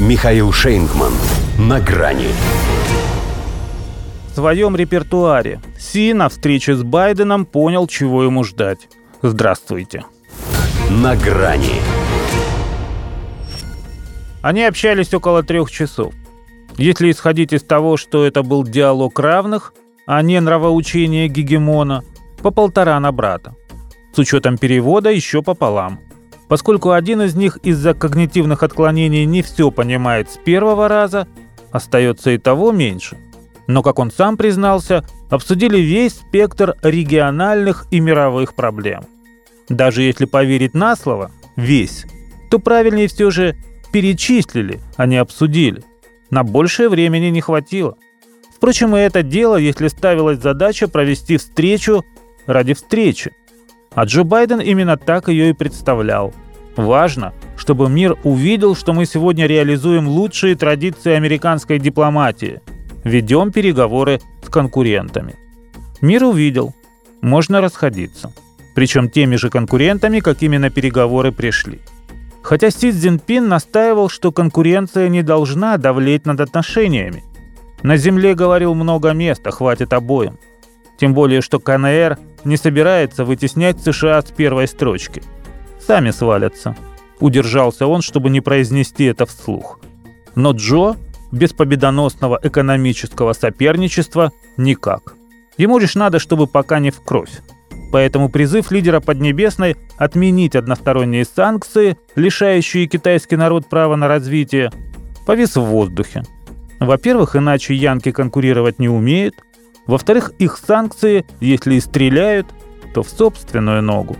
Михаил Шейнгман. На грани. В своем репертуаре Си на встрече с Байденом понял, чего ему ждать. Здравствуйте. На грани. Они общались около трех часов. Если исходить из того, что это был диалог равных, а не нравоучение гегемона, по полтора на брата. С учетом перевода еще пополам. Поскольку один из них из-за когнитивных отклонений не все понимает с первого раза, остается и того меньше. Но, как он сам признался, обсудили весь спектр региональных и мировых проблем. Даже если поверить на слово «весь», то правильнее все же перечислили, а не обсудили. На большее времени не хватило. Впрочем, и это дело, если ставилась задача провести встречу ради встречи. А Джо Байден именно так ее и представлял. Важно, чтобы мир увидел, что мы сегодня реализуем лучшие традиции американской дипломатии. Ведем переговоры с конкурентами. Мир увидел. Можно расходиться. Причем теми же конкурентами, какими на переговоры пришли. Хотя Си Цзиньпин настаивал, что конкуренция не должна давлеть над отношениями. На Земле, говорил, много места, хватит обоим. Тем более, что КНР не собирается вытеснять США с первой строчки. Сами свалятся. Удержался он, чтобы не произнести это вслух. Но Джо без победоносного экономического соперничества никак. Ему лишь надо, чтобы пока не в кровь. Поэтому призыв лидера Поднебесной отменить односторонние санкции, лишающие китайский народ права на развитие, повис в воздухе. Во-первых, иначе янки конкурировать не умеют. Во-вторых, их санкции, если и стреляют, то в собственную ногу.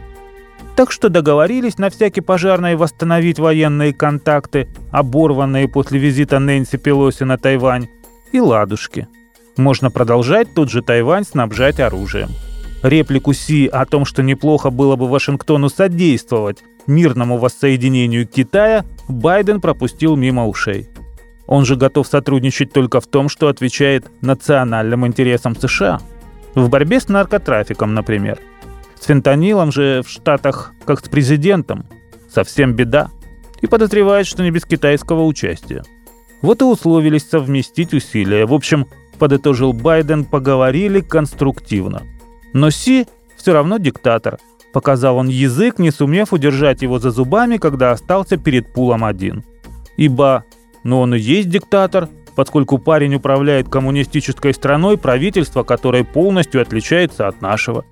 Так что договорились на всякий пожарный восстановить военные контакты, оборванные после визита Нэнси Пелоси на Тайвань, и ладушки. Можно продолжать тот же Тайвань снабжать оружием. Реплику Си о том, что неплохо было бы Вашингтону содействовать мирному воссоединению Китая, Байден пропустил мимо ушей. Он же готов сотрудничать только в том, что отвечает национальным интересам США. В борьбе с наркотрафиком, например. С фентанилом же в Штатах, как с президентом, совсем беда. И подозревает, что не без китайского участия. Вот и условились совместить усилия. В общем, подытожил Байден, поговорили конструктивно. Но Си все равно диктатор. Показал он язык, не сумев удержать его за зубами, когда остался перед пулом один. Ибо но он и есть диктатор, поскольку парень управляет коммунистической страной, правительство которое полностью отличается от нашего.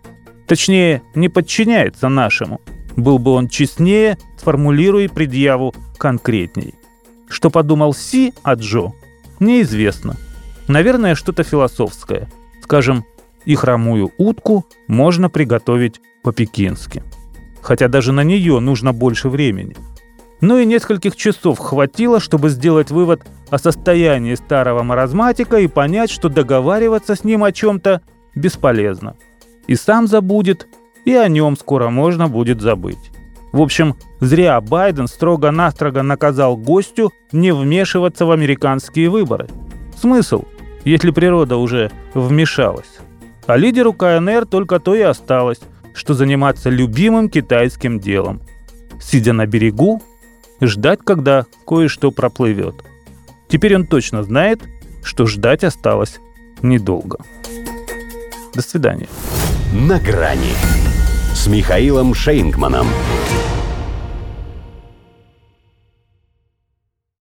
Точнее, не подчиняется нашему. Был бы он честнее, сформулируя предъяву конкретней. Что подумал Си о Джо, неизвестно. Наверное, что-то философское. Скажем, и хромую утку можно приготовить по-пекински. Хотя даже на нее нужно больше времени – но и нескольких часов хватило, чтобы сделать вывод о состоянии старого маразматика и понять, что договариваться с ним о чем-то бесполезно. И сам забудет, и о нем скоро можно будет забыть. В общем, зря Байден строго-настрого наказал гостю не вмешиваться в американские выборы. Смысл, если природа уже вмешалась? А лидеру КНР только то и осталось, что заниматься любимым китайским делом. Сидя на берегу, ждать, когда кое-что проплывет. Теперь он точно знает, что ждать осталось недолго. До свидания. На грани с Михаилом Шейнгманом.